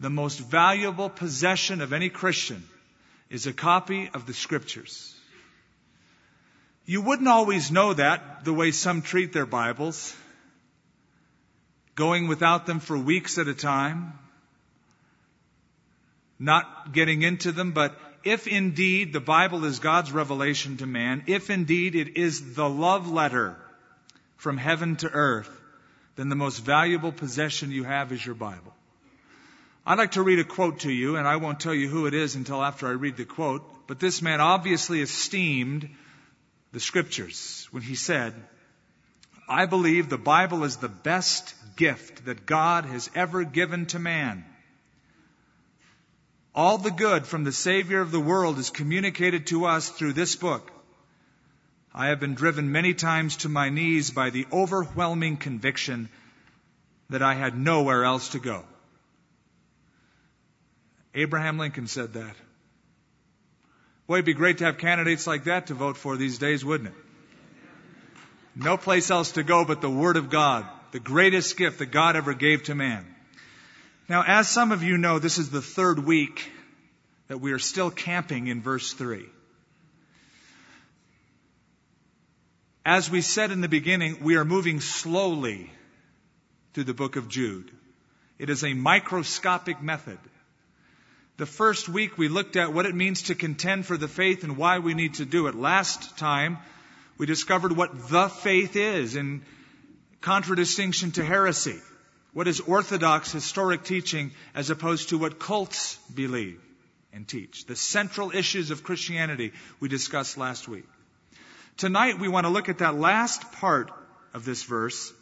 the most valuable possession of any Christian is a copy of the Scriptures. You wouldn't always know that the way some treat their Bibles, going without them for weeks at a time, not getting into them, but if indeed the Bible is God's revelation to man, if indeed it is the love letter from heaven to earth, then the most valuable possession you have is your Bible. I'd like to read a quote to you, and I won't tell you who it is until after I read the quote, but this man obviously esteemed the scriptures when he said, I believe the Bible is the best gift that God has ever given to man. All the good from the Savior of the world is communicated to us through this book. I have been driven many times to my knees by the overwhelming conviction that I had nowhere else to go. Abraham Lincoln said that. Boy, it'd be great to have candidates like that to vote for these days, wouldn't it? No place else to go but the Word of God, the greatest gift that God ever gave to man. Now, as some of you know, this is the third week that we are still camping in verse 3. As we said in the beginning, we are moving slowly through the book of Jude. It is a microscopic method. The first week we looked at what it means to contend for the faith and why we need to do it. Last time we discovered what the faith is in contradistinction to heresy. What is orthodox historic teaching as opposed to what cults believe and teach? The central issues of Christianity we discussed last week. Tonight we want to look at that last part of this verse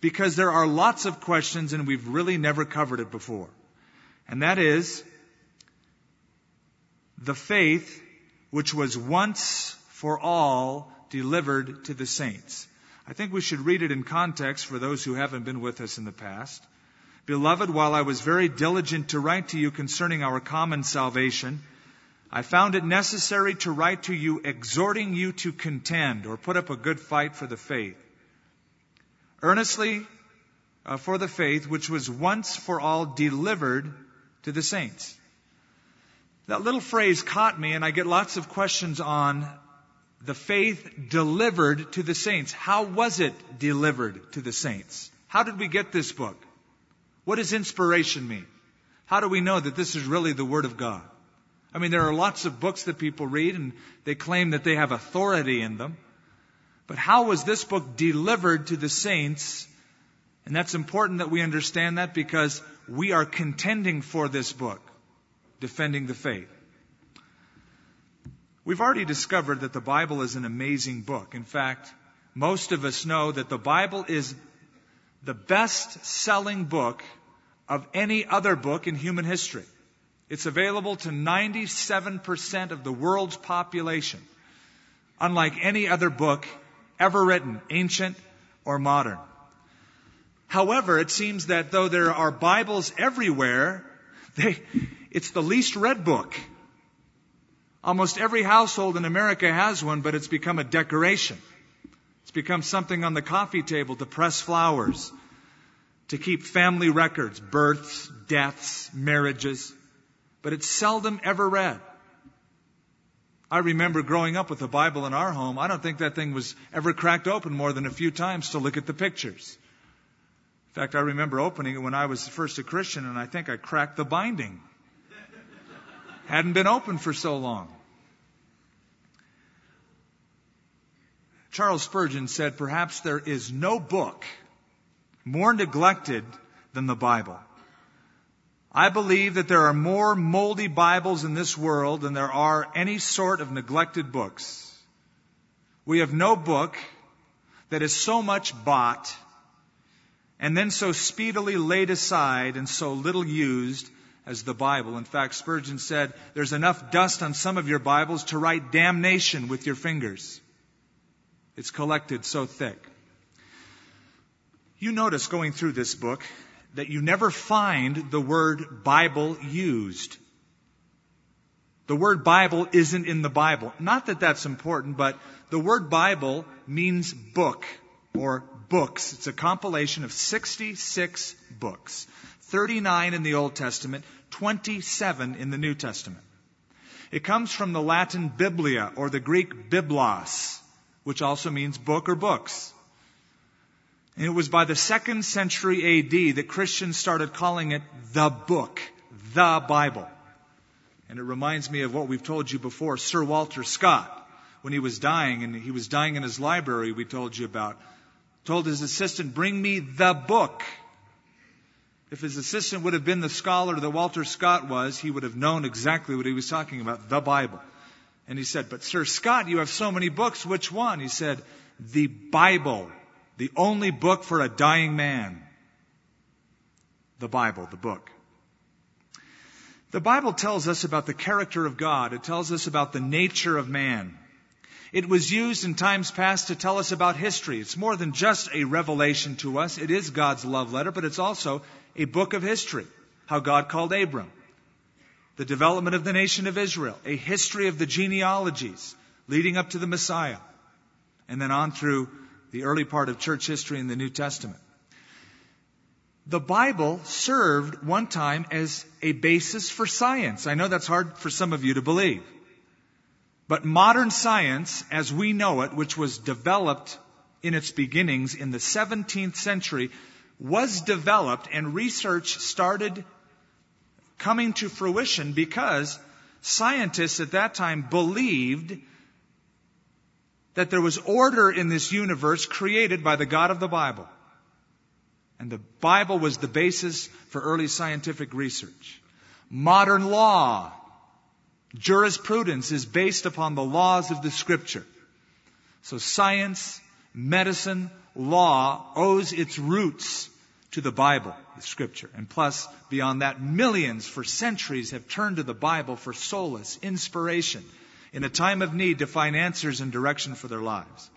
because there are lots of questions and we've really never covered it before. And that is the faith which was once for all delivered to the saints. I think we should read it in context for those who haven't been with us in the past. Beloved, while I was very diligent to write to you concerning our common salvation, I found it necessary to write to you exhorting you to contend or put up a good fight for the faith. Earnestly uh, for the faith which was once for all delivered to the saints. That little phrase caught me and I get lots of questions on the faith delivered to the saints. How was it delivered to the saints? How did we get this book? What does inspiration mean? How do we know that this is really the Word of God? I mean, there are lots of books that people read and they claim that they have authority in them. But how was this book delivered to the saints? And that's important that we understand that because we are contending for this book, defending the faith. We've already discovered that the Bible is an amazing book. In fact, most of us know that the Bible is the best selling book of any other book in human history. It's available to 97% of the world's population, unlike any other book ever written, ancient or modern. However, it seems that though there are Bibles everywhere, they, it's the least read book. Almost every household in America has one, but it's become a decoration. It's become something on the coffee table to press flowers, to keep family records, births, deaths, marriages, but it's seldom ever read. I remember growing up with a Bible in our home. I don't think that thing was ever cracked open more than a few times to look at the pictures. In fact, I remember opening it when I was first a Christian, and I think I cracked the binding. Hadn't been open for so long. Charles Spurgeon said, Perhaps there is no book more neglected than the Bible. I believe that there are more moldy Bibles in this world than there are any sort of neglected books. We have no book that is so much bought and then so speedily laid aside and so little used as the Bible. In fact, Spurgeon said, there's enough dust on some of your Bibles to write damnation with your fingers. It's collected so thick. You notice going through this book that you never find the word Bible used. The word Bible isn't in the Bible. Not that that's important, but the word Bible means book or books. It's a compilation of 66 books. 39 in the Old Testament, 27 in the New Testament. It comes from the Latin biblia or the Greek biblos, which also means book or books. And it was by the second century AD that Christians started calling it the book, the Bible. And it reminds me of what we've told you before. Sir Walter Scott, when he was dying, and he was dying in his library, we told you about, told his assistant, bring me the book. If his assistant would have been the scholar that Walter Scott was, he would have known exactly what he was talking about, the Bible. And he said, but Sir Scott, you have so many books, which one? He said, the Bible the only book for a dying man. The Bible, the book. The Bible tells us about the character of God. It tells us about the nature of man. It was used in times past to tell us about history. It's more than just a revelation to us. It is God's love letter, but it's also a book of history. How God called Abram. The development of the nation of Israel. A history of the genealogies leading up to the Messiah. And then on through the early part of church history in the New Testament. The Bible served one time as a basis for science. I know that's hard for some of you to believe. But modern science, as we know it, which was developed in its beginnings in the 17th century, was developed and research started coming to fruition because scientists at that time believed that there was order in this universe created by the God of the Bible. And the Bible was the basis for early scientific research. Modern law, jurisprudence is based upon the laws of the scripture. So science, medicine, law owes its roots to the Bible, the scripture. And plus, beyond that, millions for centuries have turned to the Bible for solace, inspiration, in a time of need to find answers and direction for their lives.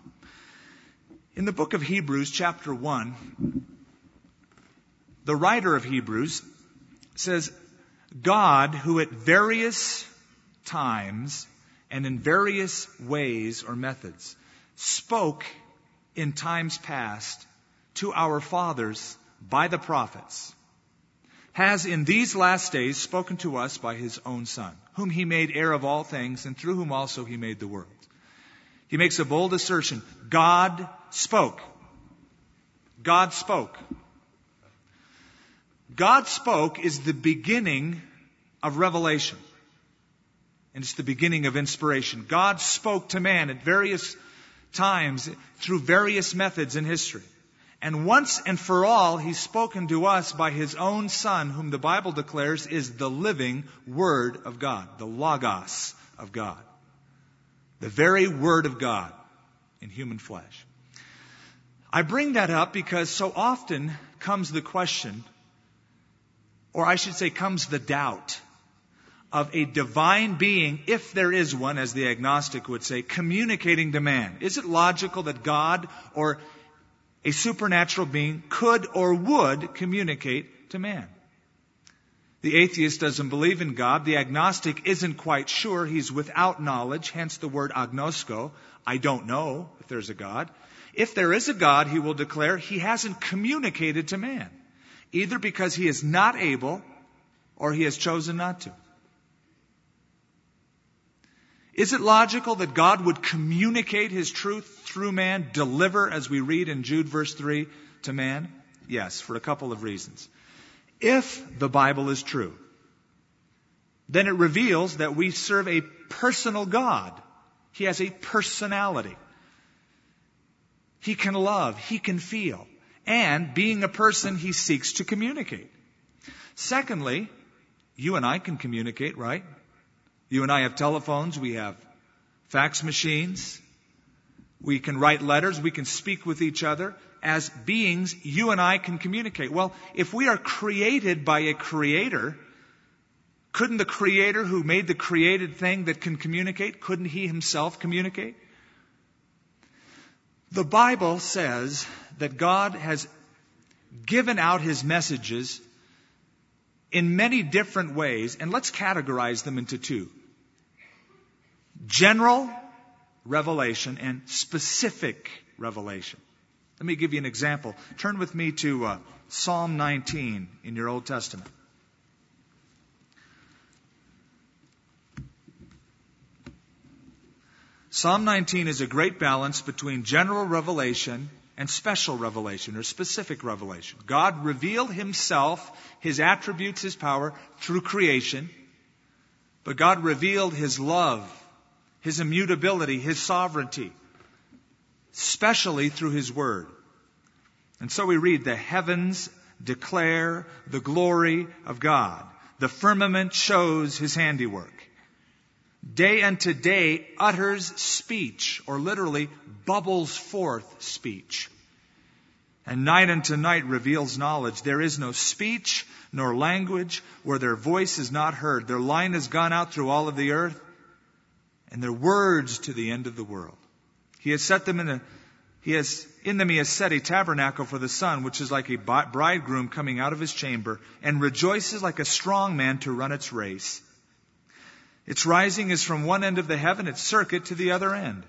In the book of Hebrews, chapter 1, the writer of Hebrews says, God, who at various times and in various ways or methods spoke in times past to our fathers by the prophets, has in these last days spoken to us by his own Son, whom he made heir of all things, and through whom also he made the world. He makes a bold assertion God spoke. God spoke. God spoke is the beginning of revelation. And it's the beginning of inspiration. God spoke to man at various times through various methods in history. And once and for all, he's spoken to us by his own son, whom the Bible declares is the living word of God, the logos of God. The very word of God in human flesh. I bring that up because so often comes the question, or I should say comes the doubt, of a divine being, if there is one, as the agnostic would say, communicating to man. Is it logical that God or a supernatural being could or would communicate to man. The atheist doesn't believe in God. The agnostic isn't quite sure. He's without knowledge, hence the word agnosko. I don't know if there's a God. If there is a God, he will declare, he hasn't communicated to man, either because he is not able or he has chosen not to. Is it logical that God would communicate His truth through man, deliver, as we read in Jude verse 3, to man? Yes, for a couple of reasons. If the Bible is true, then it reveals that we serve a personal God. He has a personality. He can love, he can feel, and being a person, he seeks to communicate. Secondly, you and I can communicate, right? You and I have telephones, we have fax machines, we can write letters, we can speak with each other. As beings, you and I can communicate. Well, if we are created by a creator, couldn't the creator who made the created thing that can communicate, couldn't he himself communicate? The Bible says that God has given out his messages in many different ways, and let's categorize them into two general revelation and specific revelation. Let me give you an example. Turn with me to uh, Psalm 19 in your Old Testament. Psalm 19 is a great balance between general revelation and special revelation or specific revelation. God revealed himself, his attributes, his power through creation, but God revealed his love, his immutability, his sovereignty, specially through his word. And so we read, the heavens declare the glory of God. The firmament shows his handiwork day unto day utters speech, or literally bubbles forth speech. And night unto night reveals knowledge. There is no speech nor language where their voice is not heard. Their line has gone out through all of the earth, and their words to the end of the world. He has set them in a, he has, in them he has set a tabernacle for the sun, which is like a bridegroom coming out of his chamber, and rejoices like a strong man to run its race. Its rising is from one end of the heaven, its circuit to the other end,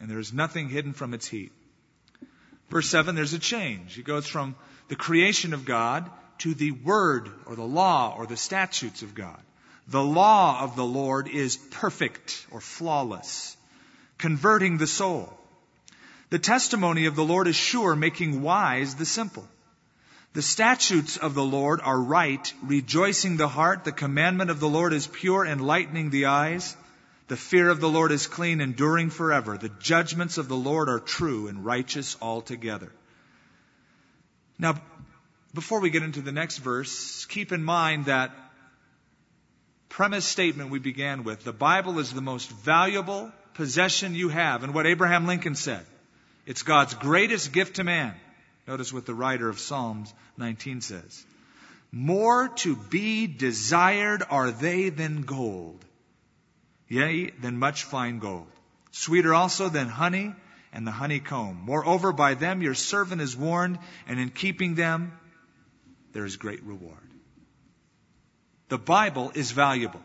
and there is nothing hidden from its heat. Verse 7, there's a change. It goes from the creation of God to the word or the law or the statutes of God. The law of the Lord is perfect or flawless, converting the soul. The testimony of the Lord is sure, making wise the simple. The statutes of the Lord are right, rejoicing the heart. The commandment of the Lord is pure, enlightening the eyes. The fear of the Lord is clean, enduring forever. The judgments of the Lord are true and righteous altogether. Now, before we get into the next verse, keep in mind that premise statement we began with. The Bible is the most valuable possession you have. And what Abraham Lincoln said, it's God's greatest gift to man. Notice what the writer of Psalms 19 says. More to be desired are they than gold, yea, than much fine gold. Sweeter also than honey and the honeycomb. Moreover, by them your servant is warned, and in keeping them there is great reward. The Bible is valuable.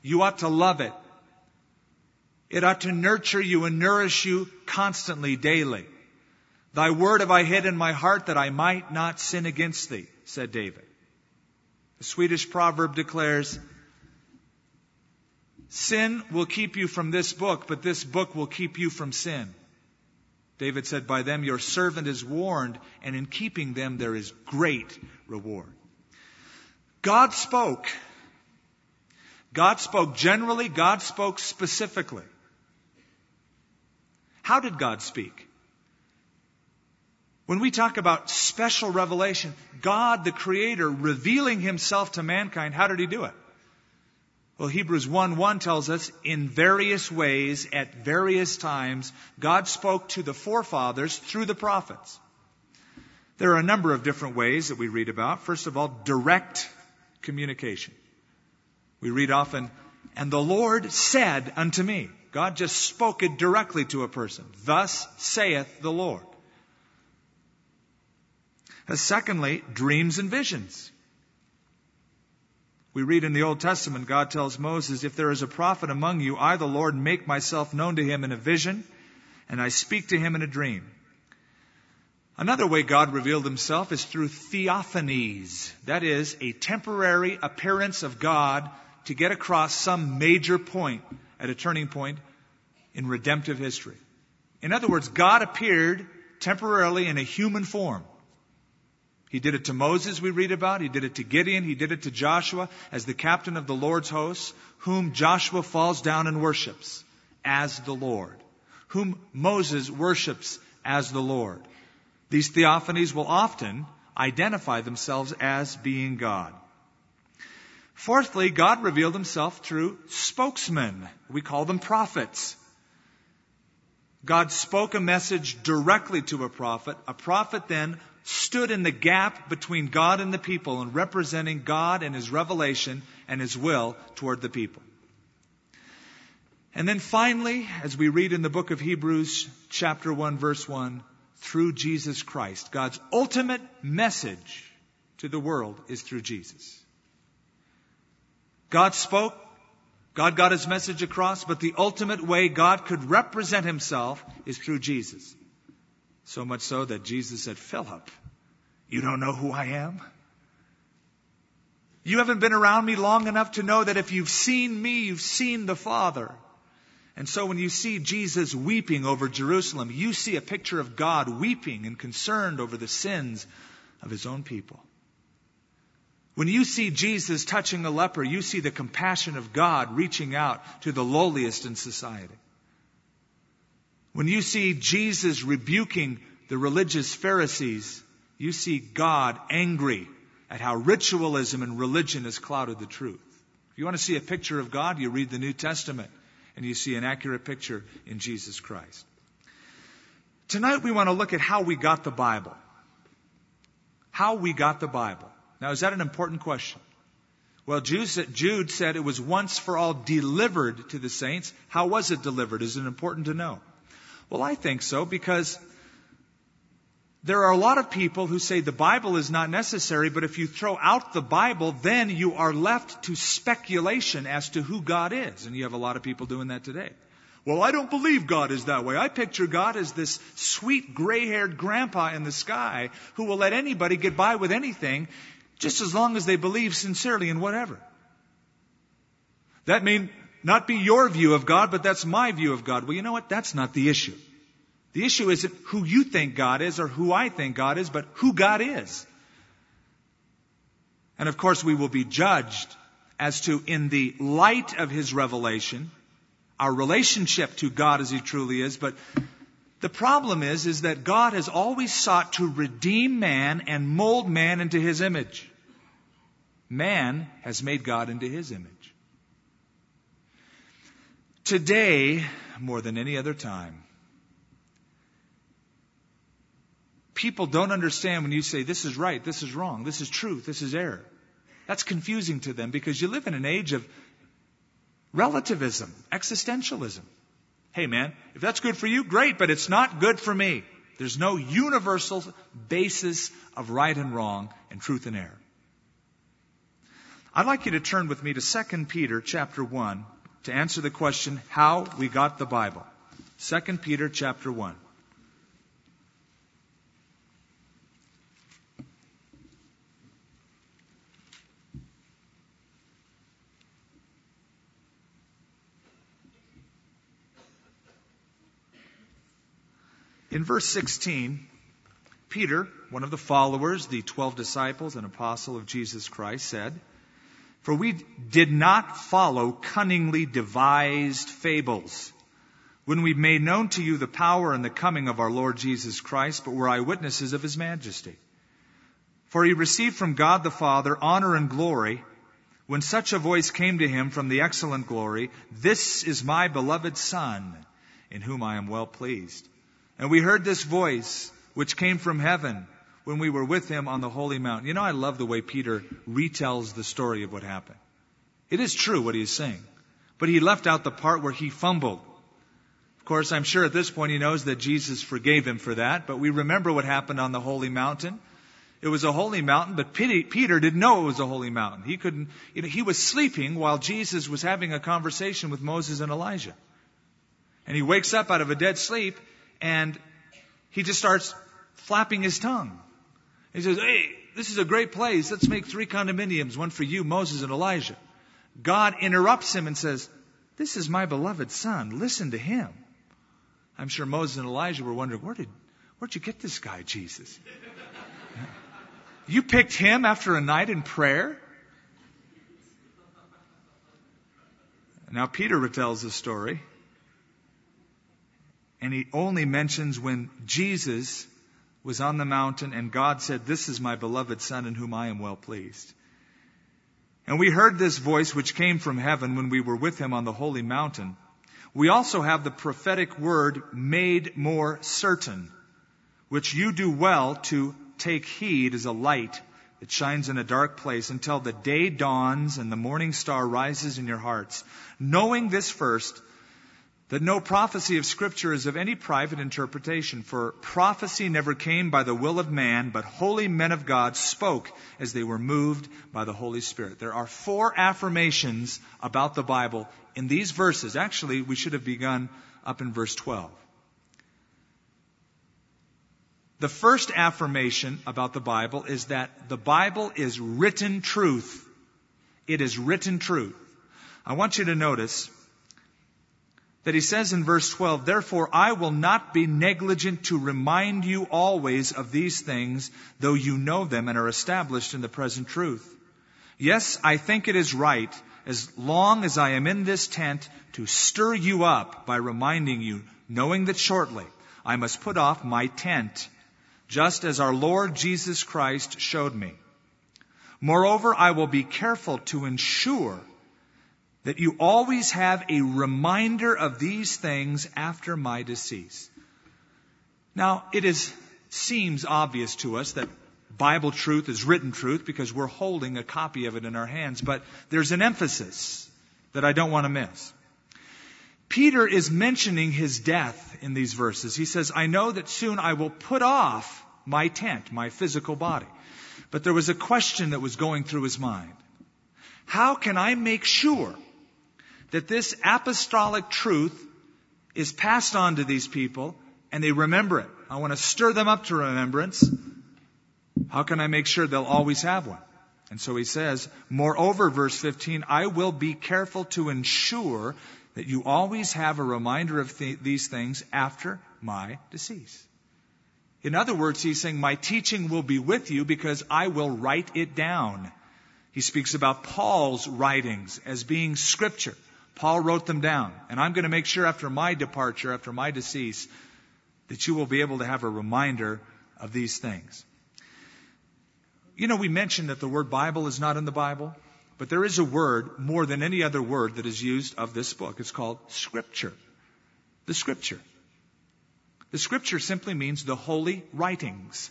You ought to love it. It ought to nurture you and nourish you constantly, daily. Thy word have I hid in my heart that I might not sin against thee, said David. The Swedish proverb declares, Sin will keep you from this book, but this book will keep you from sin. David said, By them your servant is warned, and in keeping them there is great reward. God spoke. God spoke generally, God spoke specifically. How did God speak? When we talk about special revelation, God the Creator revealing Himself to mankind, how did He do it? Well, Hebrews 1 1 tells us in various ways, at various times, God spoke to the forefathers through the prophets. There are a number of different ways that we read about. First of all, direct communication. We read often, and the Lord said unto me. God just spoke it directly to a person. Thus saith the Lord. Uh, secondly, dreams and visions. We read in the Old Testament, God tells Moses, If there is a prophet among you, I, the Lord, make myself known to him in a vision, and I speak to him in a dream. Another way God revealed himself is through theophanies. That is, a temporary appearance of God to get across some major point at a turning point in redemptive history. In other words, God appeared temporarily in a human form. He did it to Moses, we read about. He did it to Gideon. He did it to Joshua as the captain of the Lord's hosts, whom Joshua falls down and worships as the Lord, whom Moses worships as the Lord. These theophanies will often identify themselves as being God. Fourthly, God revealed himself through spokesmen. We call them prophets. God spoke a message directly to a prophet. A prophet then stood in the gap between God and the people and representing God and His revelation and His will toward the people. And then finally, as we read in the book of Hebrews, chapter 1, verse 1, through Jesus Christ, God's ultimate message to the world is through Jesus. God spoke, God got his message across, but the ultimate way God could represent himself is through Jesus. So much so that Jesus said, Philip, you don't know who I am? You haven't been around me long enough to know that if you've seen me, you've seen the Father. And so when you see Jesus weeping over Jerusalem, you see a picture of God weeping and concerned over the sins of his own people. When you see Jesus touching a leper, you see the compassion of God reaching out to the lowliest in society. When you see Jesus rebuking the religious Pharisees, you see God angry at how ritualism and religion has clouded the truth. If you want to see a picture of God, you read the New Testament and you see an accurate picture in Jesus Christ. Tonight we want to look at how we got the Bible. How we got the Bible. Now, is that an important question? Well, Jude said it was once for all delivered to the saints. How was it delivered? Is it important to know? Well, I think so because there are a lot of people who say the Bible is not necessary, but if you throw out the Bible, then you are left to speculation as to who God is. And you have a lot of people doing that today. Well, I don't believe God is that way. I picture God as this sweet gray haired grandpa in the sky who will let anybody get by with anything just as long as they believe sincerely in whatever. That may not be your view of God, but that's my view of God. Well, you know what? That's not the issue. The issue isn't who you think God is or who I think God is, but who God is. And of course, we will be judged as to, in the light of His revelation, our relationship to God as He truly is. But the problem is, is that God has always sought to redeem man and mold man into His image. Man has made God into His image. Today, more than any other time, people don't understand when you say this is right, this is wrong, this is truth, this is error. That's confusing to them because you live in an age of relativism, existentialism. Hey man, if that's good for you, great, but it's not good for me. There's no universal basis of right and wrong and truth and error. I'd like you to turn with me to 2 Peter chapter 1 to answer the question how we got the Bible. 2 Peter chapter 1. In verse 16, Peter, one of the followers, the 12 disciples, and apostle of Jesus Christ, said, For we did not follow cunningly devised fables when we made known to you the power and the coming of our Lord Jesus Christ, but were eyewitnesses of his majesty. For he received from God the Father honor and glory when such a voice came to him from the excellent glory, This is my beloved Son, in whom I am well pleased. And we heard this voice which came from heaven when we were with him on the holy mountain. You know, I love the way Peter retells the story of what happened. It is true what he is saying, but he left out the part where he fumbled. Of course, I'm sure at this point he knows that Jesus forgave him for that, but we remember what happened on the holy mountain. It was a holy mountain, but Peter didn't know it was a holy mountain. He couldn't, you know, he was sleeping while Jesus was having a conversation with Moses and Elijah. And he wakes up out of a dead sleep and he just starts flapping his tongue. He says, Hey, this is a great place. Let's make three condominiums, one for you, Moses, and Elijah. God interrupts him and says, This is my beloved son. Listen to him. I'm sure Moses and Elijah were wondering, Where did, where'd you get this guy, Jesus? You picked him after a night in prayer? Now, Peter retells the story and he only mentions when Jesus was on the mountain and God said, This is my beloved Son in whom I am well pleased. And we heard this voice which came from heaven when we were with him on the holy mountain. We also have the prophetic word made more certain, which you do well to take heed as a light that shines in a dark place until the day dawns and the morning star rises in your hearts. Knowing this first, that no prophecy of Scripture is of any private interpretation, for prophecy never came by the will of man, but holy men of God spoke as they were moved by the Holy Spirit. There are four affirmations about the Bible in these verses. Actually, we should have begun up in verse 12. The first affirmation about the Bible is that the Bible is written truth. It is written truth. I want you to notice that he says in verse 12, Therefore I will not be negligent to remind you always of these things, though you know them and are established in the present truth. Yes, I think it is right, as long as I am in this tent, to stir you up by reminding you, knowing that shortly I must put off my tent, just as our Lord Jesus Christ showed me. Moreover, I will be careful to ensure that you always have a reminder of these things after my decease. Now, it is, seems obvious to us that Bible truth is written truth because we're holding a copy of it in our hands, but there's an emphasis that I don't want to miss. Peter is mentioning his death in these verses. He says, I know that soon I will put off my tent, my physical body. But there was a question that was going through his mind. How can I make sure that this apostolic truth is passed on to these people and they remember it. I want to stir them up to remembrance. How can I make sure they'll always have one? And so he says, moreover, verse 15, I will be careful to ensure that you always have a reminder of th- these things after my decease. In other words, he's saying, my teaching will be with you because I will write it down. He speaks about Paul's writings as being scripture. Paul wrote them down. And I'm going to make sure after my departure, after my decease, that you will be able to have a reminder of these things. You know, we mentioned that the word Bible is not in the Bible, but there is a word more than any other word that is used of this book. It's called Scripture. The Scripture. The Scripture simply means the holy writings.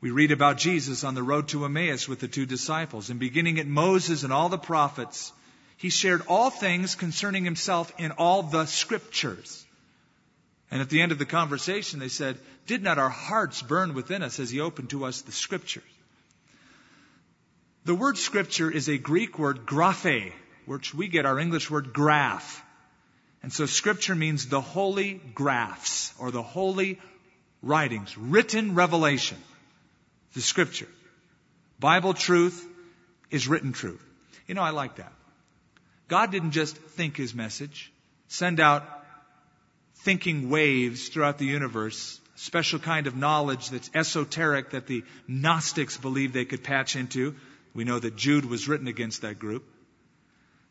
We read about Jesus on the road to Emmaus with the two disciples, and beginning at Moses and all the prophets, he shared all things concerning himself in all the scriptures. And at the end of the conversation, they said, Did not our hearts burn within us as he opened to us the scriptures? The word scripture is a Greek word graphe, which we get our English word graph. And so scripture means the holy graphs or the holy writings, written revelation. The scripture. Bible truth is written truth. You know, I like that. God didn't just think his message, send out thinking waves throughout the universe, special kind of knowledge that's esoteric that the Gnostics believed they could patch into. We know that Jude was written against that group.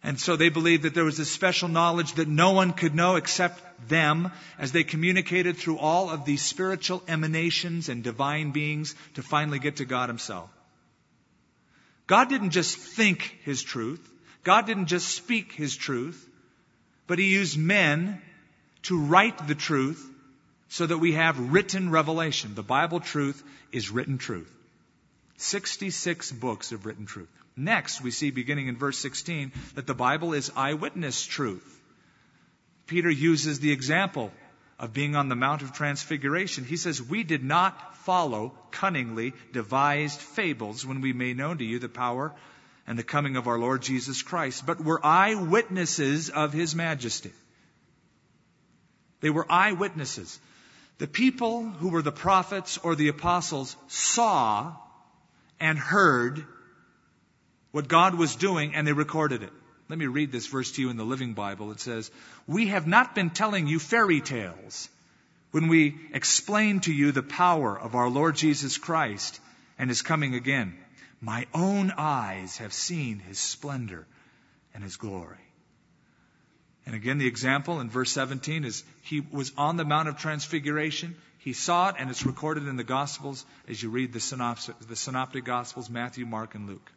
And so they believed that there was this special knowledge that no one could know except them as they communicated through all of these spiritual emanations and divine beings to finally get to God Himself. God didn't just think His truth. God didn't just speak His truth, but He used men to write the truth so that we have written revelation. The Bible truth is written truth. 66 books of written truth. Next, we see beginning in verse 16 that the Bible is eyewitness truth. Peter uses the example of being on the Mount of Transfiguration. He says, We did not follow cunningly devised fables when we made known to you the power and the coming of our Lord Jesus Christ, but were eyewitnesses of His majesty. They were eyewitnesses. The people who were the prophets or the apostles saw and heard what God was doing and they recorded it. Let me read this verse to you in the Living Bible. It says, We have not been telling you fairy tales when we explain to you the power of our Lord Jesus Christ and His coming again. My own eyes have seen his splendor and his glory. And again, the example in verse 17 is he was on the Mount of Transfiguration. He saw it, and it's recorded in the Gospels as you read the, synopsis, the Synoptic Gospels Matthew, Mark, and Luke.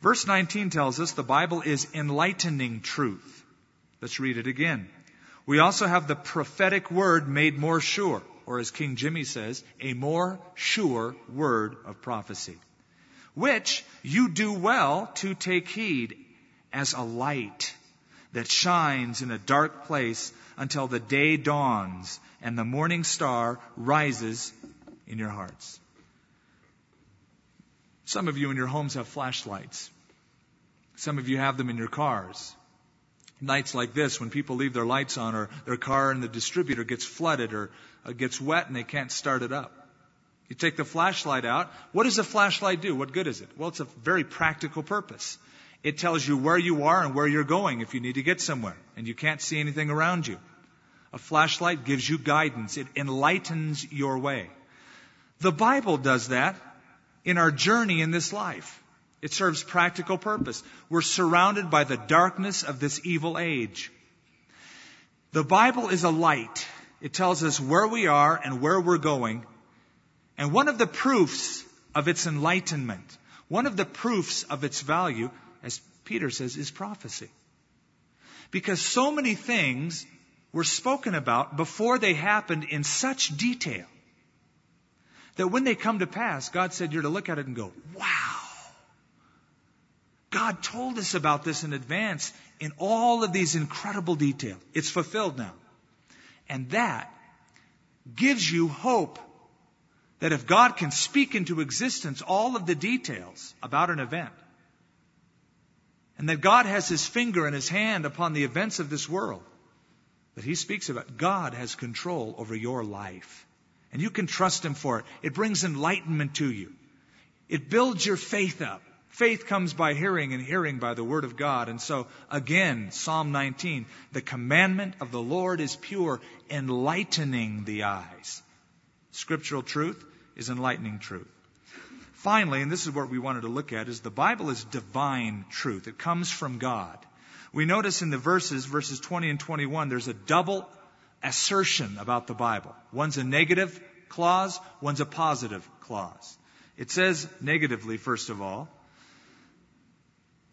Verse 19 tells us the Bible is enlightening truth. Let's read it again. We also have the prophetic word made more sure, or as King Jimmy says, a more sure word of prophecy which you do well to take heed as a light that shines in a dark place until the day dawns and the morning star rises in your hearts. Some of you in your homes have flashlights. Some of you have them in your cars. nights like this when people leave their lights on or their car and the distributor gets flooded or uh, gets wet and they can't start it up. You take the flashlight out. What does a flashlight do? What good is it? Well, it's a very practical purpose. It tells you where you are and where you're going if you need to get somewhere and you can't see anything around you. A flashlight gives you guidance. It enlightens your way. The Bible does that in our journey in this life. It serves practical purpose. We're surrounded by the darkness of this evil age. The Bible is a light. It tells us where we are and where we're going. And one of the proofs of its enlightenment, one of the proofs of its value, as Peter says, is prophecy. Because so many things were spoken about before they happened in such detail that when they come to pass, God said you're to look at it and go, wow. God told us about this in advance in all of these incredible detail. It's fulfilled now. And that gives you hope that if God can speak into existence all of the details about an event, and that God has his finger and his hand upon the events of this world that he speaks about, God has control over your life. And you can trust him for it. It brings enlightenment to you. It builds your faith up. Faith comes by hearing and hearing by the word of God. And so, again, Psalm 19, the commandment of the Lord is pure, enlightening the eyes. Scriptural truth is enlightening truth. Finally, and this is what we wanted to look at, is the Bible is divine truth. It comes from God. We notice in the verses, verses 20 and 21, there's a double assertion about the Bible. One's a negative clause, one's a positive clause. It says negatively, first of all,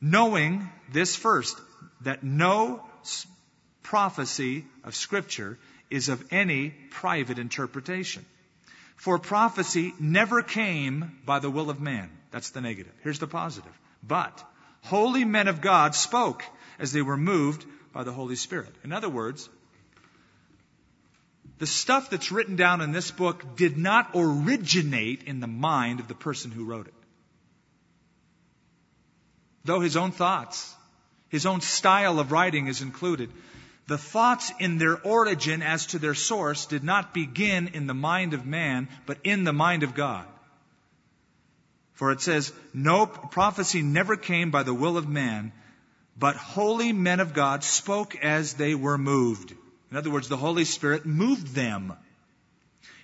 knowing this first, that no prophecy of Scripture is of any private interpretation. For prophecy never came by the will of man. That's the negative. Here's the positive. But holy men of God spoke as they were moved by the Holy Spirit. In other words, the stuff that's written down in this book did not originate in the mind of the person who wrote it though his own thoughts, his own style of writing is included, the thoughts in their origin as to their source did not begin in the mind of man, but in the mind of God. For it says, no prophecy never came by the will of man, but holy men of God spoke as they were moved. In other words, the Holy Spirit moved them.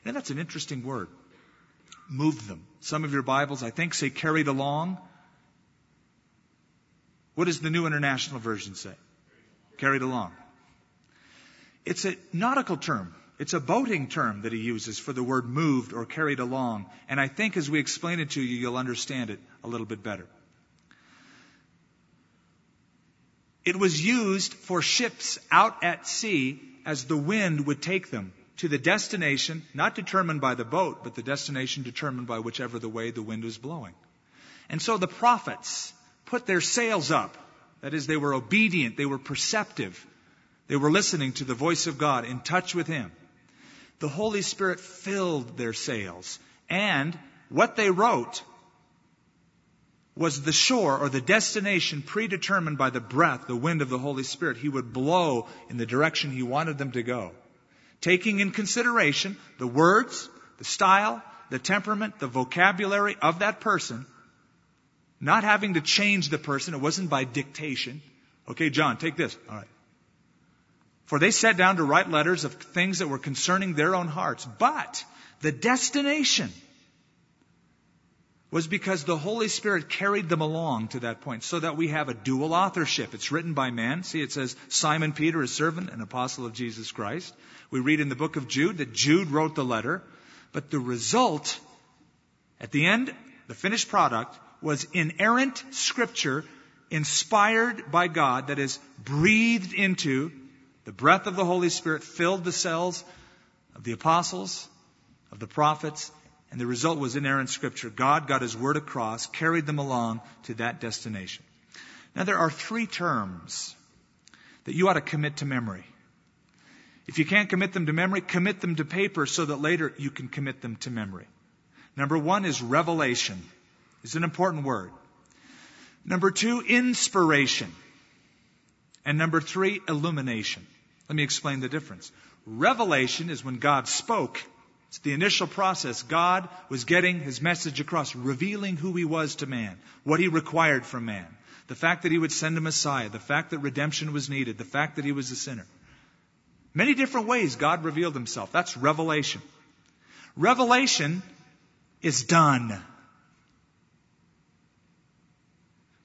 And that's an interesting word. Moved them. Some of your Bibles, I think, say carried along. What does the New International Version say? Carried along. It's a nautical term. It's a boating term that he uses for the word moved or carried along. And I think as we explain it to you, you'll understand it a little bit better. It was used for ships out at sea as the wind would take them to the destination, not determined by the boat, but the destination determined by whichever the way the wind was blowing. And so the prophets put their sails up. That is, they were obedient, they were perceptive, they were listening to the voice of God, in touch with Him. The Holy Spirit filled their sails, and what they wrote was the shore or the destination predetermined by the breath, the wind of the Holy Spirit. He would blow in the direction He wanted them to go, taking in consideration the words, the style, the temperament, the vocabulary of that person, not having to change the person. It wasn't by dictation. Okay, John, take this. All right. For they sat down to write letters of things that were concerning their own hearts. But the destination was because the Holy Spirit carried them along to that point so that we have a dual authorship. It's written by man. See, it says Simon Peter, a servant and apostle of Jesus Christ. We read in the book of Jude that Jude wrote the letter, but the result at the end, the finished product was inerrant scripture inspired by God, that is, breathed into the breath of the Holy Spirit, filled the cells of the apostles, of the prophets, and the result was inerrant scripture. God got his word across, carried them along to that destination. Now there are three terms that you ought to commit to memory. If you can't commit them to memory, commit them to paper so that later you can commit them to memory. Number one is revelation It's an important word. Number two, inspiration. And number three, illumination. Let me explain the difference. Revelation is when God spoke. It's the initial process. God was getting his message across, revealing who he was to man, what he required from man, the fact that he would send a Messiah, the fact that redemption was needed, the fact that he was a sinner. Many different ways God revealed himself. That's revelation. Revelation is done.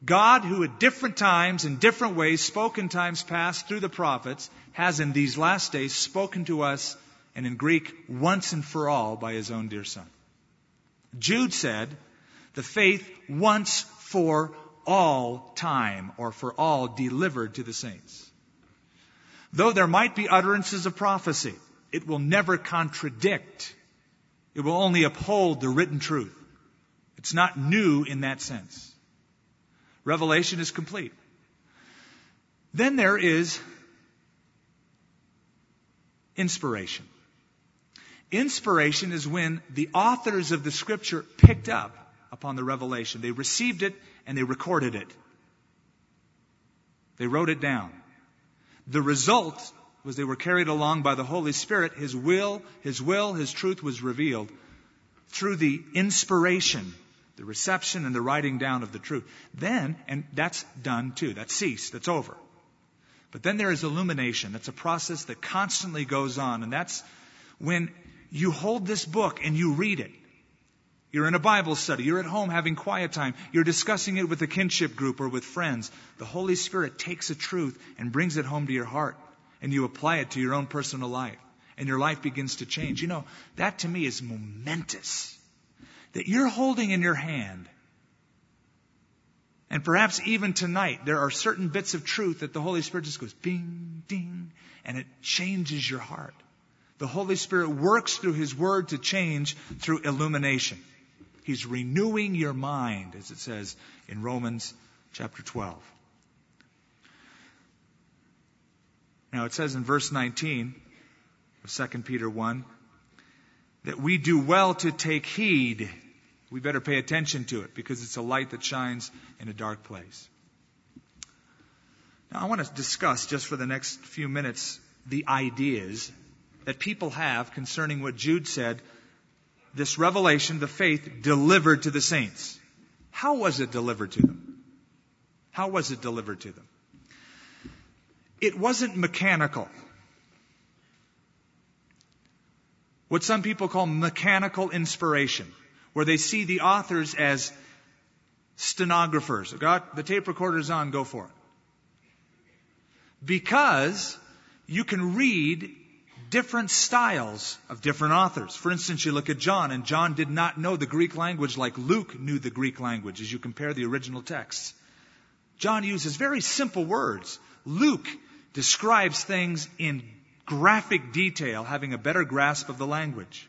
God, who at different times, in different ways, spoke in times past through the prophets, has in these last days spoken to us, and in Greek, once and for all, by his own dear Son. Jude said, the faith once for all time, or for all delivered to the saints. Though there might be utterances of prophecy, it will never contradict. It will only uphold the written truth. It's not new in that sense. Revelation is complete. Then there is inspiration. Inspiration is when the authors of the scripture picked up upon the revelation. They received it and they recorded it. They wrote it down. The result was they were carried along by the Holy Spirit. His will, His will, His truth was revealed through the inspiration the reception and the writing down of the truth. Then, and that's done too, that's ceased, that's over. But then there is illumination. That's a process that constantly goes on, and that's when you hold this book and you read it. You're in a Bible study. You're at home having quiet time. You're discussing it with a kinship group or with friends. The Holy Spirit takes a truth and brings it home to your heart, and you apply it to your own personal life, and your life begins to change. You know, that to me is momentous that you're holding in your hand. And perhaps even tonight, there are certain bits of truth that the Holy Spirit just goes ding, ding, and it changes your heart. The Holy Spirit works through His Word to change through illumination. He's renewing your mind, as it says in Romans chapter 12. Now it says in verse 19 of 2 Peter 1 that we do well to take heed. We better pay attention to it because it's a light that shines in a dark place. Now, I want to discuss just for the next few minutes the ideas that people have concerning what Jude said this revelation, the faith, delivered to the saints. How was it delivered to them? How was it delivered to them? It wasn't mechanical. What some people call mechanical inspiration, where they see the authors as stenographers. Got the tape recorder's on, go for it. Because you can read different styles of different authors. For instance, you look at John, and John did not know the Greek language like Luke knew the Greek language as you compare the original texts. John uses very simple words. Luke describes things in graphic detail, having a better grasp of the language.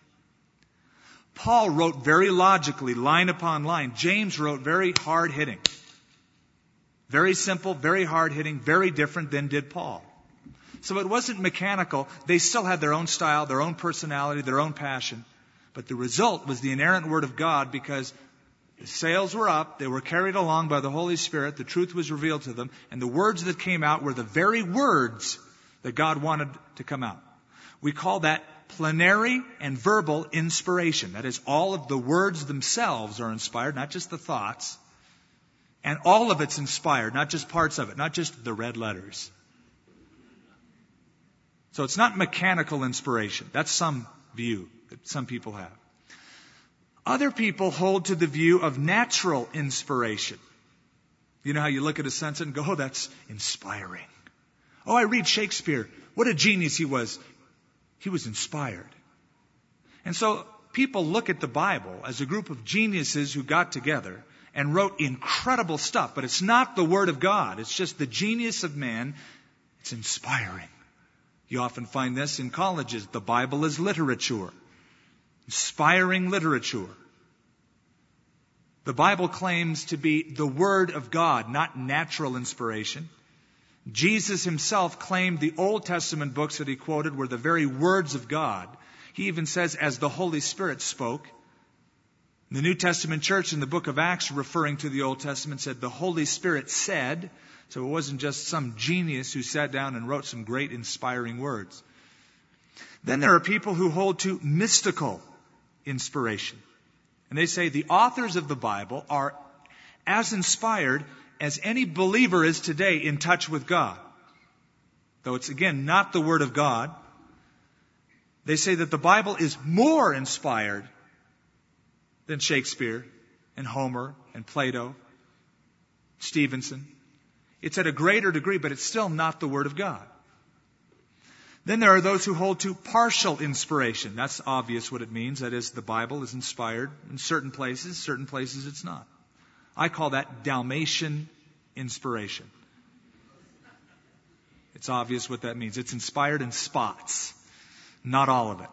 Paul wrote very logically, line upon line. James wrote very hard hitting. Very simple, very hard hitting, very different than did Paul. So it wasn't mechanical. They still had their own style, their own personality, their own passion. But the result was the inerrant Word of God because the sails were up, they were carried along by the Holy Spirit, the truth was revealed to them, and the words that came out were the very words that God wanted to come out. We call that plenary and verbal inspiration. That is, all of the words themselves are inspired, not just the thoughts. And all of it's inspired, not just parts of it, not just the red letters. So it's not mechanical inspiration. That's some view that some people have. Other people hold to the view of natural inspiration. You know how you look at a sentence and go, oh, that's inspiring. Oh, I read Shakespeare. What a genius he was. He was inspired. And so people look at the Bible as a group of geniuses who got together and wrote incredible stuff, but it's not the Word of God. It's just the genius of man. It's inspiring. You often find this in colleges. The Bible is literature. Inspiring literature. The Bible claims to be the Word of God, not natural inspiration. Jesus himself claimed the Old Testament books that he quoted were the very words of God. He even says, as the Holy Spirit spoke. The New Testament church in the book of Acts, referring to the Old Testament, said, the Holy Spirit said. So it wasn't just some genius who sat down and wrote some great inspiring words. Then there are people who hold to mystical inspiration. And they say the authors of the Bible are as inspired as any believer is today in touch with God. Though it's again not the Word of God. They say that the Bible is more inspired than Shakespeare and Homer and Plato, Stevenson. It's at a greater degree, but it's still not the Word of God. Then there are those who hold to partial inspiration. That's obvious what it means. That is, the Bible is inspired in certain places, certain places it's not. I call that Dalmatian inspiration. It's obvious what that means. It's inspired in spots, not all of it.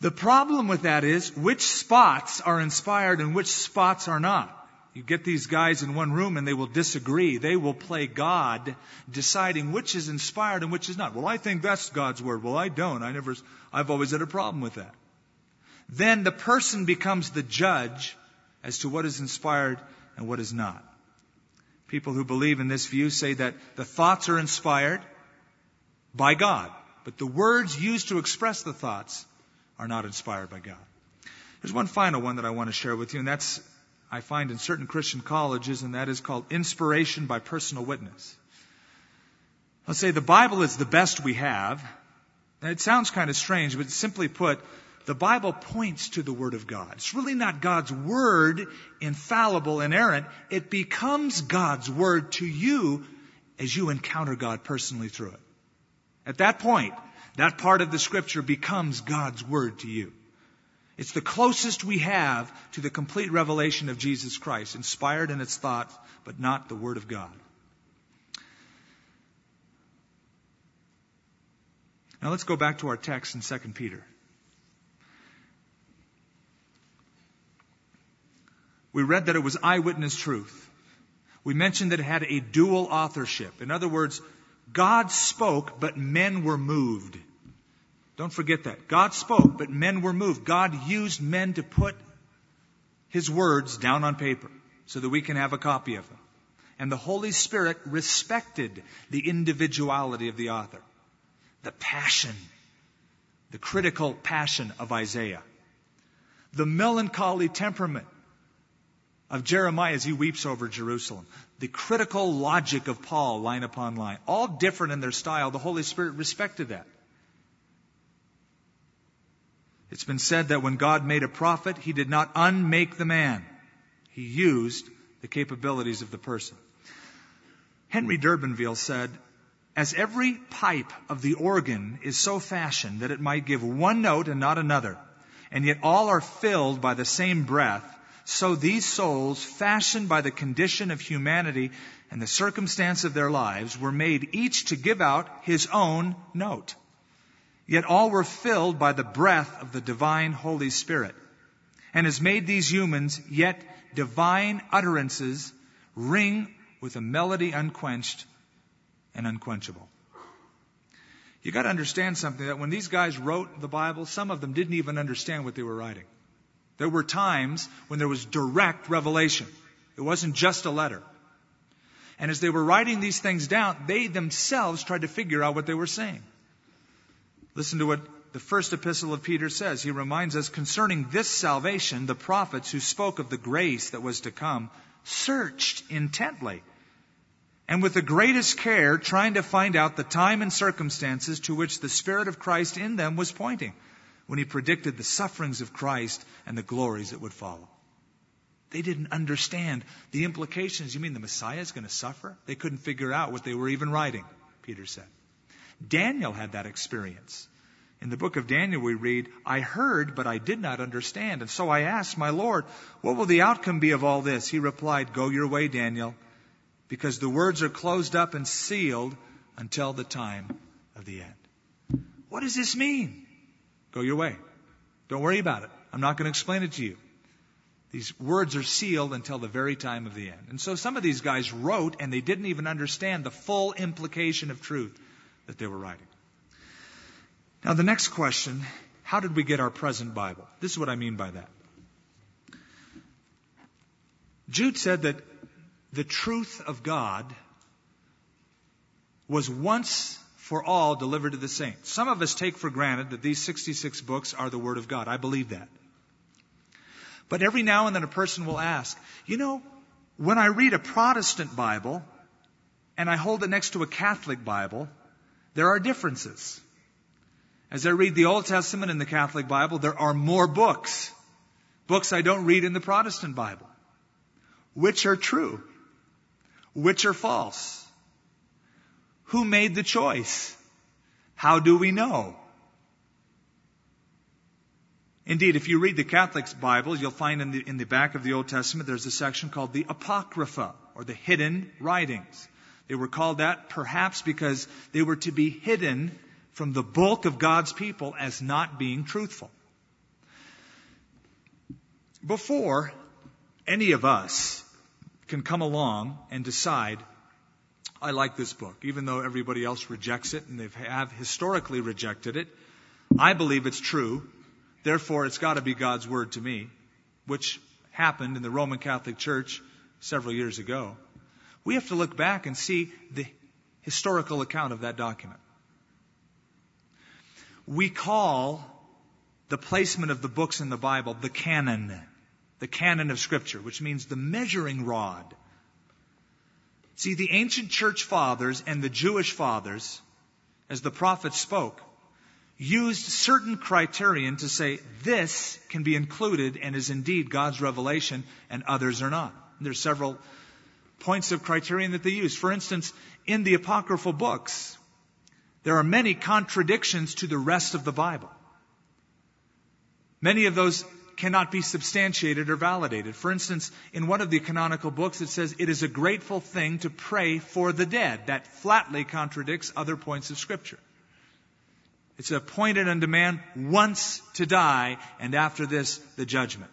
The problem with that is which spots are inspired and which spots are not. You get these guys in one room and they will disagree. They will play God, deciding which is inspired and which is not. Well, I think that's God's word. Well, I don't. I never, I've always had a problem with that. Then the person becomes the judge as to what is inspired and what is not. People who believe in this view say that the thoughts are inspired by God, but the words used to express the thoughts are not inspired by God. There's one final one that I want to share with you, and that's I find in certain Christian colleges, and that is called inspiration by personal witness. Let's say the Bible is the best we have. And it sounds kind of strange, but simply put, the Bible points to the Word of God. It's really not God's Word, infallible, inerrant. It becomes God's Word to you as you encounter God personally through it. At that point, that part of the Scripture becomes God's Word to you. It's the closest we have to the complete revelation of Jesus Christ, inspired in its thought, but not the Word of God. Now let's go back to our text in 2 Peter. We read that it was eyewitness truth. We mentioned that it had a dual authorship. In other words, God spoke, but men were moved. Don't forget that. God spoke, but men were moved. God used men to put His words down on paper so that we can have a copy of them. And the Holy Spirit respected the individuality of the author, the passion, the critical passion of Isaiah, the melancholy temperament of Jeremiah as he weeps over Jerusalem. The critical logic of Paul, line upon line. All different in their style. The Holy Spirit respected that. It's been said that when God made a prophet, he did not unmake the man. He used the capabilities of the person. Henry d'Urbanville said, as every pipe of the organ is so fashioned that it might give one note and not another, and yet all are filled by the same breath, so these souls, fashioned by the condition of humanity and the circumstance of their lives, were made each to give out his own note. Yet all were filled by the breath of the divine Holy Spirit, and has made these humans, yet divine utterances, ring with a melody unquenched and unquenchable. You got to understand something that when these guys wrote the Bible, some of them didn't even understand what they were writing. There were times when there was direct revelation. It wasn't just a letter. And as they were writing these things down, they themselves tried to figure out what they were saying. Listen to what the first epistle of Peter says. He reminds us concerning this salvation, the prophets who spoke of the grace that was to come searched intently and with the greatest care trying to find out the time and circumstances to which the Spirit of Christ in them was pointing when he predicted the sufferings of Christ and the glories that would follow. They didn't understand the implications. You mean the Messiah is going to suffer? They couldn't figure out what they were even writing, Peter said. Daniel had that experience. In the book of Daniel, we read, I heard, but I did not understand. And so I asked my Lord, what will the outcome be of all this? He replied, Go your way, Daniel, because the words are closed up and sealed until the time of the end. What does this mean? Go your way. Don't worry about it. I'm not going to explain it to you. These words are sealed until the very time of the end. And so some of these guys wrote and they didn't even understand the full implication of truth that they were writing. Now, the next question how did we get our present Bible? This is what I mean by that. Jude said that the truth of God was once for all delivered to the saints. Some of us take for granted that these 66 books are the Word of God. I believe that. But every now and then a person will ask, you know, when I read a Protestant Bible and I hold it next to a Catholic Bible, there are differences. As I read the Old Testament in the Catholic Bible, there are more books. Books I don't read in the Protestant Bible. Which are true? Which are false? Who made the choice? How do we know? Indeed, if you read the Catholic's Bible, you'll find in the, in the back of the Old Testament there's a section called the Apocrypha, or the hidden writings. They were called that perhaps because they were to be hidden from the bulk of God's people as not being truthful. Before any of us can come along and decide I like this book, even though everybody else rejects it and they have historically rejected it. I believe it's true. Therefore, it's got to be God's word to me, which happened in the Roman Catholic Church several years ago. We have to look back and see the historical account of that document. We call the placement of the books in the Bible the canon, the canon of Scripture, which means the measuring rod See, the ancient church fathers and the Jewish fathers, as the prophets spoke, used certain criterion to say this can be included and is indeed God's revelation and others are not. There's several points of criterion that they use. For instance, in the apocryphal books, there are many contradictions to the rest of the Bible. Many of those cannot be substantiated or validated. For instance, in one of the canonical books, it says it is a grateful thing to pray for the dead. That flatly contradicts other points of Scripture. It's appointed unto man once to die, and after this, the judgment.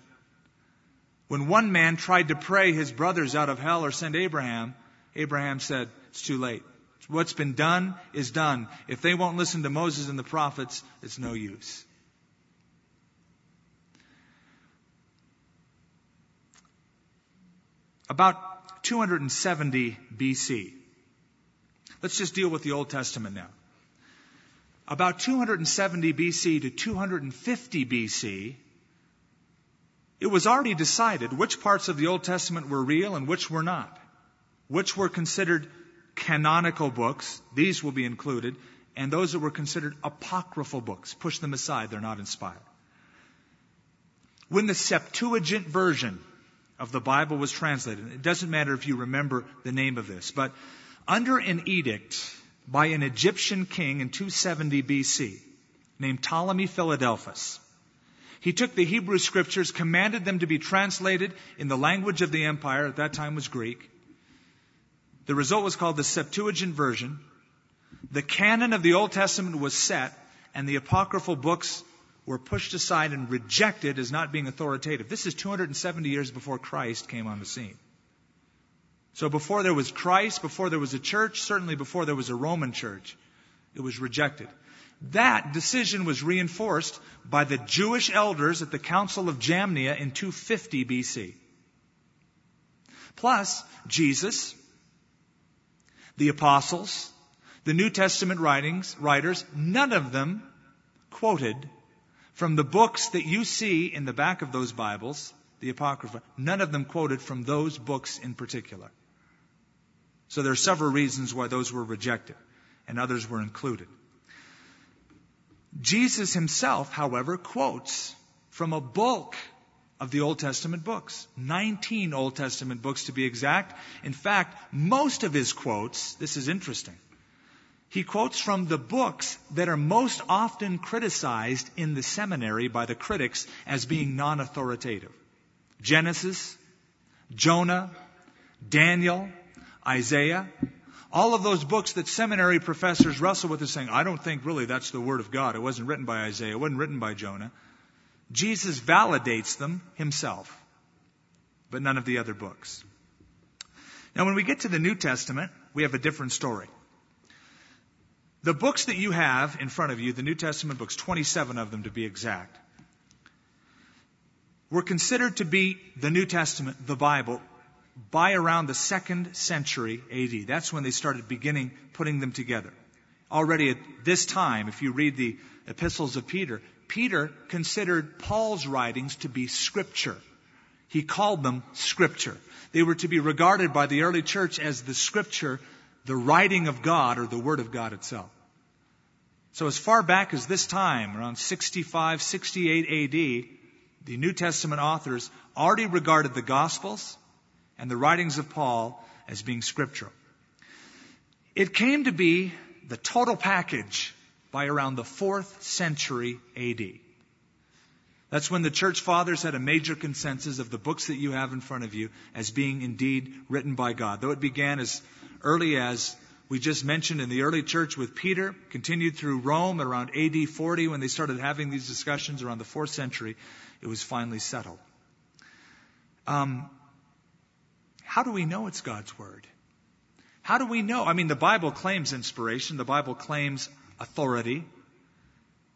When one man tried to pray his brothers out of hell or send Abraham, Abraham said, It's too late. What's been done is done. If they won't listen to Moses and the prophets, it's no use. About 270 BC. Let's just deal with the Old Testament now. About 270 BC to 250 BC, it was already decided which parts of the Old Testament were real and which were not. Which were considered canonical books, these will be included, and those that were considered apocryphal books, push them aside, they're not inspired. When the Septuagint version of the Bible was translated. It doesn't matter if you remember the name of this, but under an edict by an Egyptian king in 270 BC named Ptolemy Philadelphus, he took the Hebrew scriptures, commanded them to be translated in the language of the empire, at that time was Greek. The result was called the Septuagint version. The canon of the Old Testament was set, and the apocryphal books were pushed aside and rejected as not being authoritative. This is 270 years before Christ came on the scene. So before there was Christ, before there was a church, certainly before there was a Roman church, it was rejected. That decision was reinforced by the Jewish elders at the Council of Jamnia in 250 BC. Plus, Jesus, the apostles, the New Testament writings, writers, none of them quoted from the books that you see in the back of those Bibles, the Apocrypha, none of them quoted from those books in particular. So there are several reasons why those were rejected and others were included. Jesus himself, however, quotes from a bulk of the Old Testament books. 19 Old Testament books to be exact. In fact, most of his quotes, this is interesting, he quotes from the books that are most often criticized in the seminary by the critics as being non authoritative Genesis, Jonah, Daniel, Isaiah. All of those books that seminary professors wrestle with are saying, I don't think really that's the Word of God. It wasn't written by Isaiah. It wasn't written by Jonah. Jesus validates them himself, but none of the other books. Now, when we get to the New Testament, we have a different story. The books that you have in front of you, the New Testament books, 27 of them to be exact, were considered to be the New Testament, the Bible, by around the second century AD. That's when they started beginning putting them together. Already at this time, if you read the epistles of Peter, Peter considered Paul's writings to be scripture. He called them scripture. They were to be regarded by the early church as the scripture, the writing of God or the word of God itself. So as far back as this time, around 65, 68 AD, the New Testament authors already regarded the Gospels and the writings of Paul as being scriptural. It came to be the total package by around the 4th century AD. That's when the church fathers had a major consensus of the books that you have in front of you as being indeed written by God. Though it began as early as we just mentioned in the early church with Peter, continued through Rome at around AD 40 when they started having these discussions around the 4th century, it was finally settled. Um, how do we know it's God's Word? How do we know? I mean, the Bible claims inspiration. The Bible claims authority.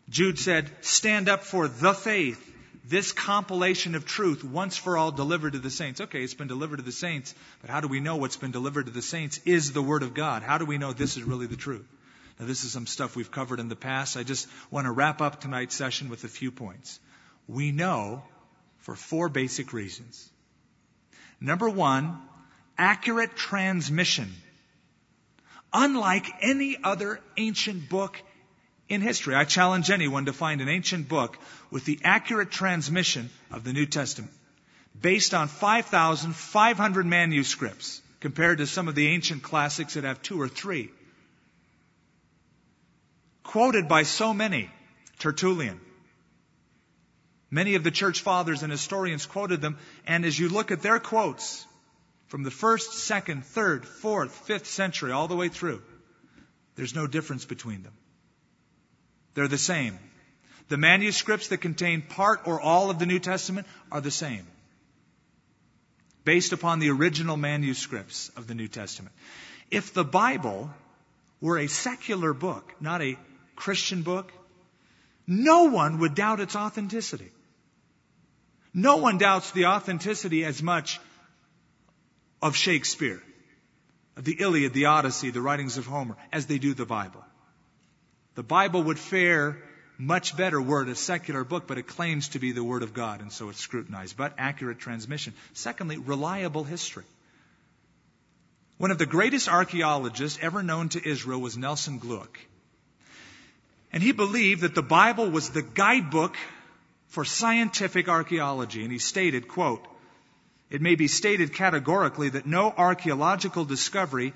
Jude said, stand up for the faith, this compilation of truth once for all delivered to the saints. Okay, it's been delivered to the saints, but how do we know what's been delivered to the saints is the Word of God? How do we know this is really the truth? Now, this is some stuff we've covered in the past. I just want to wrap up tonight's session with a few points. We know for four basic reasons. Number one, accurate transmission. Unlike any other ancient book in history, I challenge anyone to find an ancient book with the accurate transmission of the New Testament based on 5,500 manuscripts compared to some of the ancient classics that have two or three. Quoted by so many, Tertullian. Many of the church fathers and historians quoted them, and as you look at their quotes, from the first, second, third, fourth, fifth century, all the way through, there's no difference between them. They're the same. The manuscripts that contain part or all of the New Testament are the same, based upon the original manuscripts of the New Testament. If the Bible were a secular book, not a Christian book, no one would doubt its authenticity. No one doubts the authenticity as much of Shakespeare, of the Iliad, the Odyssey, the writings of Homer, as they do the Bible. The Bible would fare much better were it a secular book, but it claims to be the Word of God, and so it's scrutinized. But accurate transmission. Secondly, reliable history. One of the greatest archaeologists ever known to Israel was Nelson Glueck. And he believed that the Bible was the guidebook for scientific archaeology. And he stated, quote, it may be stated categorically that no archaeological discovery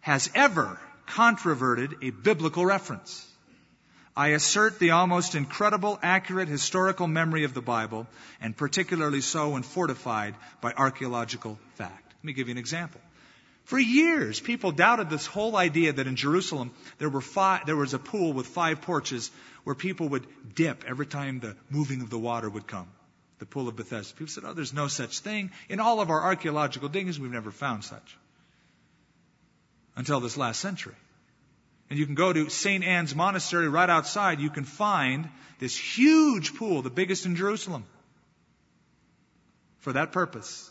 has ever controverted a biblical reference. I assert the almost incredible, accurate historical memory of the Bible, and particularly so when fortified by archaeological fact. Let me give you an example. For years, people doubted this whole idea that in Jerusalem there, were five, there was a pool with five porches where people would dip every time the moving of the water would come the pool of Bethesda. People said, oh, there's no such thing. In all of our archaeological diggings, we've never found such. Until this last century. And you can go to St. Anne's Monastery right outside, you can find this huge pool, the biggest in Jerusalem, for that purpose.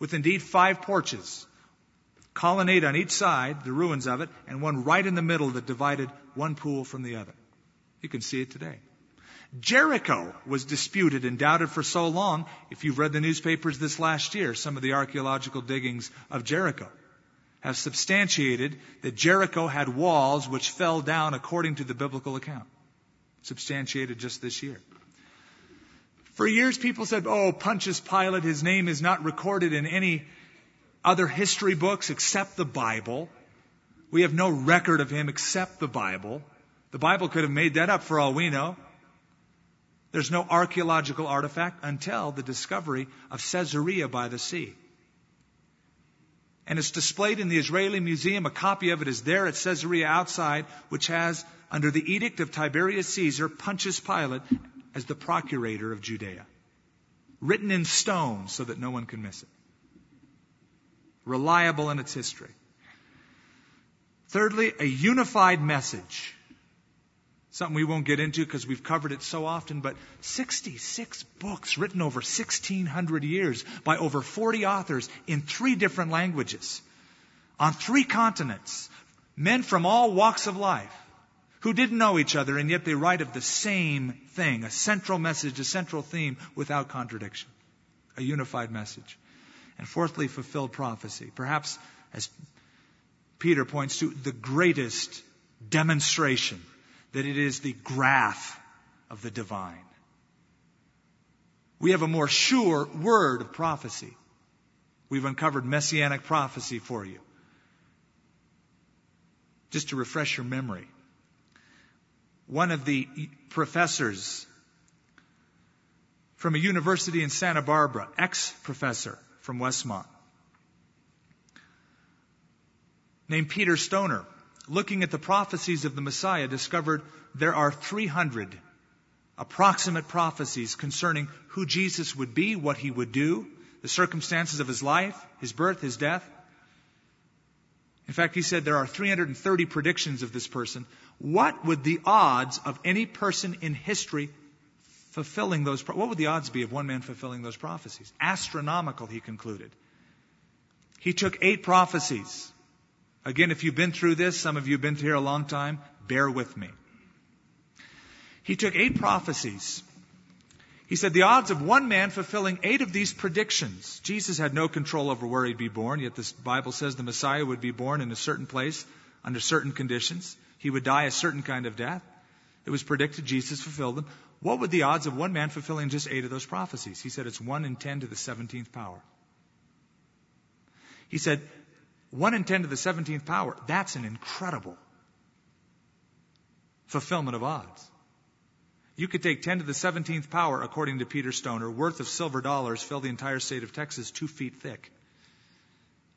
With indeed five porches, colonnade on each side, the ruins of it, and one right in the middle that divided one pool from the other. You can see it today. Jericho was disputed and doubted for so long. If you've read the newspapers this last year, some of the archaeological diggings of Jericho have substantiated that Jericho had walls which fell down according to the biblical account. Substantiated just this year. For years, people said, oh, Pontius Pilate, his name is not recorded in any other history books except the Bible. We have no record of him except the Bible. The Bible could have made that up for all we know. There's no archaeological artifact until the discovery of Caesarea by the sea. And it's displayed in the Israeli Museum. A copy of it is there at Caesarea outside, which has, under the edict of Tiberius Caesar, Pontius Pilate as the procurator of Judea. Written in stone so that no one can miss it. Reliable in its history. Thirdly, a unified message. Something we won't get into because we've covered it so often, but 66 books written over 1600 years by over 40 authors in three different languages, on three continents, men from all walks of life who didn't know each other, and yet they write of the same thing, a central message, a central theme without contradiction, a unified message. And fourthly, fulfilled prophecy. Perhaps, as Peter points to, the greatest demonstration that it is the graph of the divine. We have a more sure word of prophecy. We've uncovered messianic prophecy for you. Just to refresh your memory. One of the professors from a university in Santa Barbara, ex-professor from Westmont, named Peter Stoner, looking at the prophecies of the Messiah, discovered there are 300 approximate prophecies concerning who Jesus would be, what he would do, the circumstances of his life, his birth, his death. In fact, he said there are 330 predictions of this person. What would the odds of any person in history fulfilling those, what would the odds be of one man fulfilling those prophecies? Astronomical, he concluded. He took eight prophecies Again, if you've been through this, some of you have been here a long time, bear with me. He took eight prophecies. He said the odds of one man fulfilling eight of these predictions. Jesus had no control over where he'd be born, yet the Bible says the Messiah would be born in a certain place under certain conditions. He would die a certain kind of death. It was predicted Jesus fulfilled them. What would the odds of one man fulfilling just eight of those prophecies? He said it's one in ten to the seventeenth power. He said 1 in 10 to the 17th power. That's an incredible fulfillment of odds. You could take 10 to the 17th power, according to Peter Stoner, worth of silver dollars, fill the entire state of Texas two feet thick.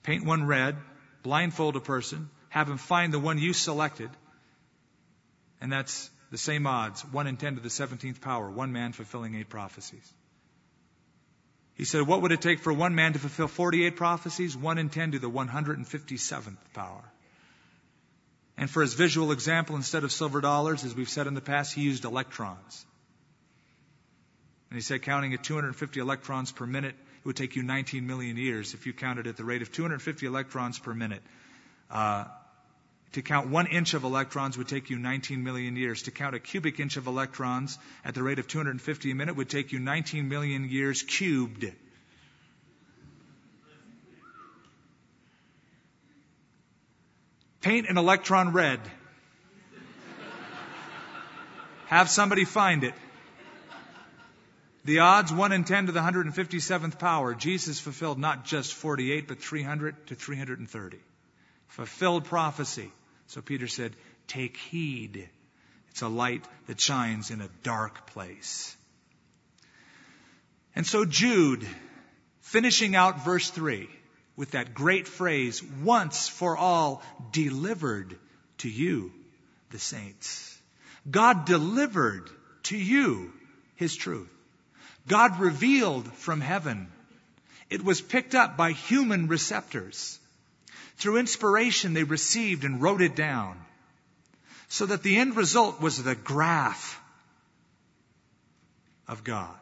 Paint one red, blindfold a person, have him find the one you selected, and that's the same odds, 1 in 10 to the 17th power, one man fulfilling eight prophecies. He said, What would it take for one man to fulfill 48 prophecies? 1 in 10 to the 157th power. And for his visual example, instead of silver dollars, as we've said in the past, he used electrons. And he said, counting at 250 electrons per minute, it would take you 19 million years if you counted at the rate of 250 electrons per minute. Uh, to count one inch of electrons would take you 19 million years. To count a cubic inch of electrons at the rate of 250 a minute would take you 19 million years cubed. Paint an electron red. Have somebody find it. The odds 1 in 10 to the 157th power. Jesus fulfilled not just 48, but 300 to 330. Fulfilled prophecy. So Peter said, Take heed. It's a light that shines in a dark place. And so Jude, finishing out verse 3 with that great phrase, once for all delivered to you, the saints. God delivered to you his truth. God revealed from heaven. It was picked up by human receptors. Through inspiration, they received and wrote it down. So that the end result was the graph of God.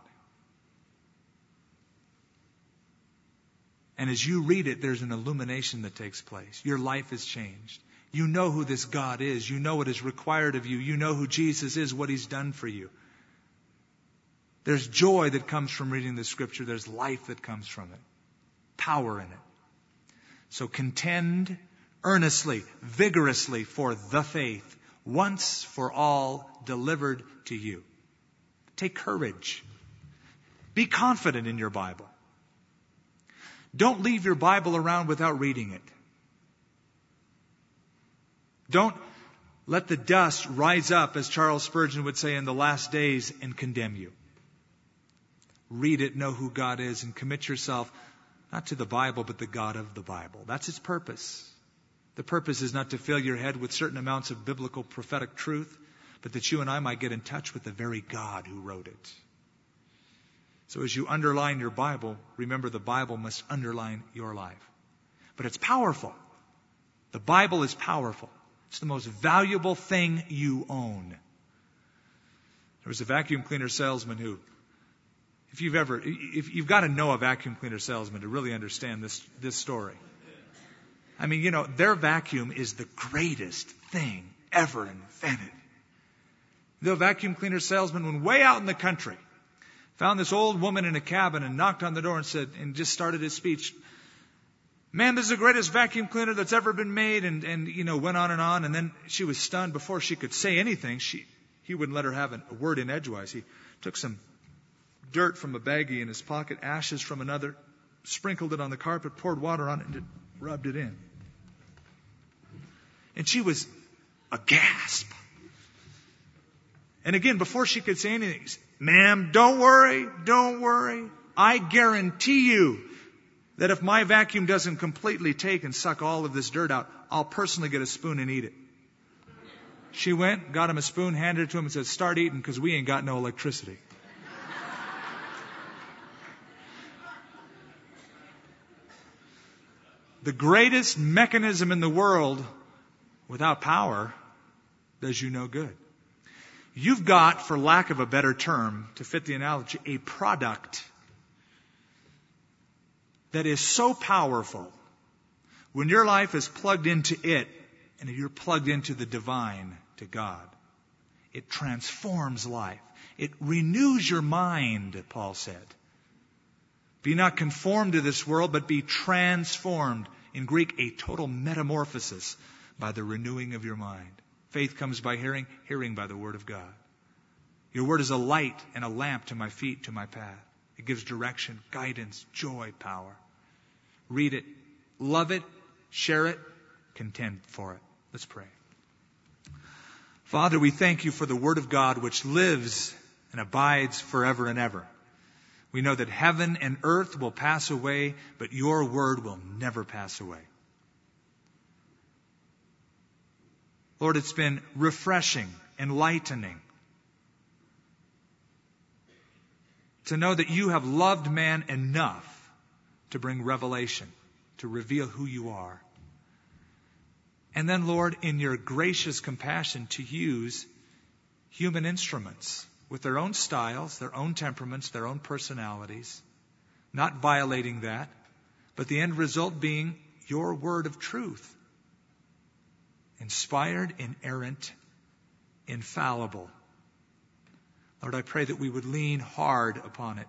And as you read it, there's an illumination that takes place. Your life is changed. You know who this God is. You know what is required of you. You know who Jesus is, what He's done for you. There's joy that comes from reading the Scripture. There's life that comes from it. Power in it. So contend earnestly, vigorously for the faith, once for all delivered to you. Take courage. Be confident in your Bible. Don't leave your Bible around without reading it. Don't let the dust rise up, as Charles Spurgeon would say, in the last days and condemn you. Read it, know who God is, and commit yourself not to the Bible, but the God of the Bible. That's its purpose. The purpose is not to fill your head with certain amounts of biblical prophetic truth, but that you and I might get in touch with the very God who wrote it. So as you underline your Bible, remember the Bible must underline your life. But it's powerful. The Bible is powerful. It's the most valuable thing you own. There was a vacuum cleaner salesman who, if you've ever, if you've got to know a vacuum cleaner salesman to really understand this, this story. I mean, you know, their vacuum is the greatest thing ever invented. The vacuum cleaner salesman went way out in the country, found this old woman in a cabin and knocked on the door and said, and just started his speech. Man, this is the greatest vacuum cleaner that's ever been made, and, and you know, went on and on, and then she was stunned before she could say anything. She, he wouldn't let her have a word in edgewise. He took some dirt from a baggie in his pocket, ashes from another, sprinkled it on the carpet, poured water on it, and rubbed it in. And she was a gasp. And again, before she could say anything, ma'am, don't worry, don't worry. I guarantee you that if my vacuum doesn't completely take and suck all of this dirt out, I'll personally get a spoon and eat it. She went, got him a spoon, handed it to him, and said, Start eating because we ain't got no electricity. The greatest mechanism in the world without power does you no good. You've got, for lack of a better term, to fit the analogy, a product that is so powerful when your life is plugged into it and you're plugged into the divine, to God. It transforms life. It renews your mind, Paul said. Be not conformed to this world, but be transformed. In Greek, a total metamorphosis by the renewing of your mind. Faith comes by hearing, hearing by the Word of God. Your Word is a light and a lamp to my feet, to my path. It gives direction, guidance, joy, power. Read it, love it, share it, contend for it. Let's pray. Father, we thank you for the Word of God which lives and abides forever and ever. We know that heaven and earth will pass away, but your Word will never pass away. Lord, it's been refreshing, enlightening to know that you have loved man enough to bring revelation, to reveal who you are. And then, Lord, in your gracious compassion, to use human instruments with their own styles, their own temperaments, their own personalities, not violating that, but the end result being your word of truth. Inspired, inerrant, infallible. Lord, I pray that we would lean hard upon it,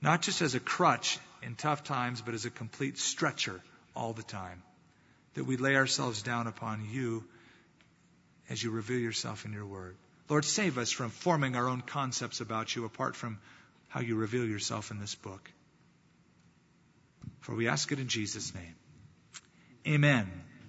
not just as a crutch in tough times, but as a complete stretcher all the time that we lay ourselves down upon you as you reveal yourself in your word. Lord, save us from forming our own concepts about you apart from how you reveal yourself in this book. For we ask it in Jesus' name. Amen.